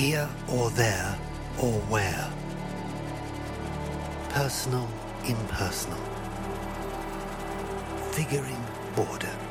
Here or there or where. Personal, impersonal. Figuring border.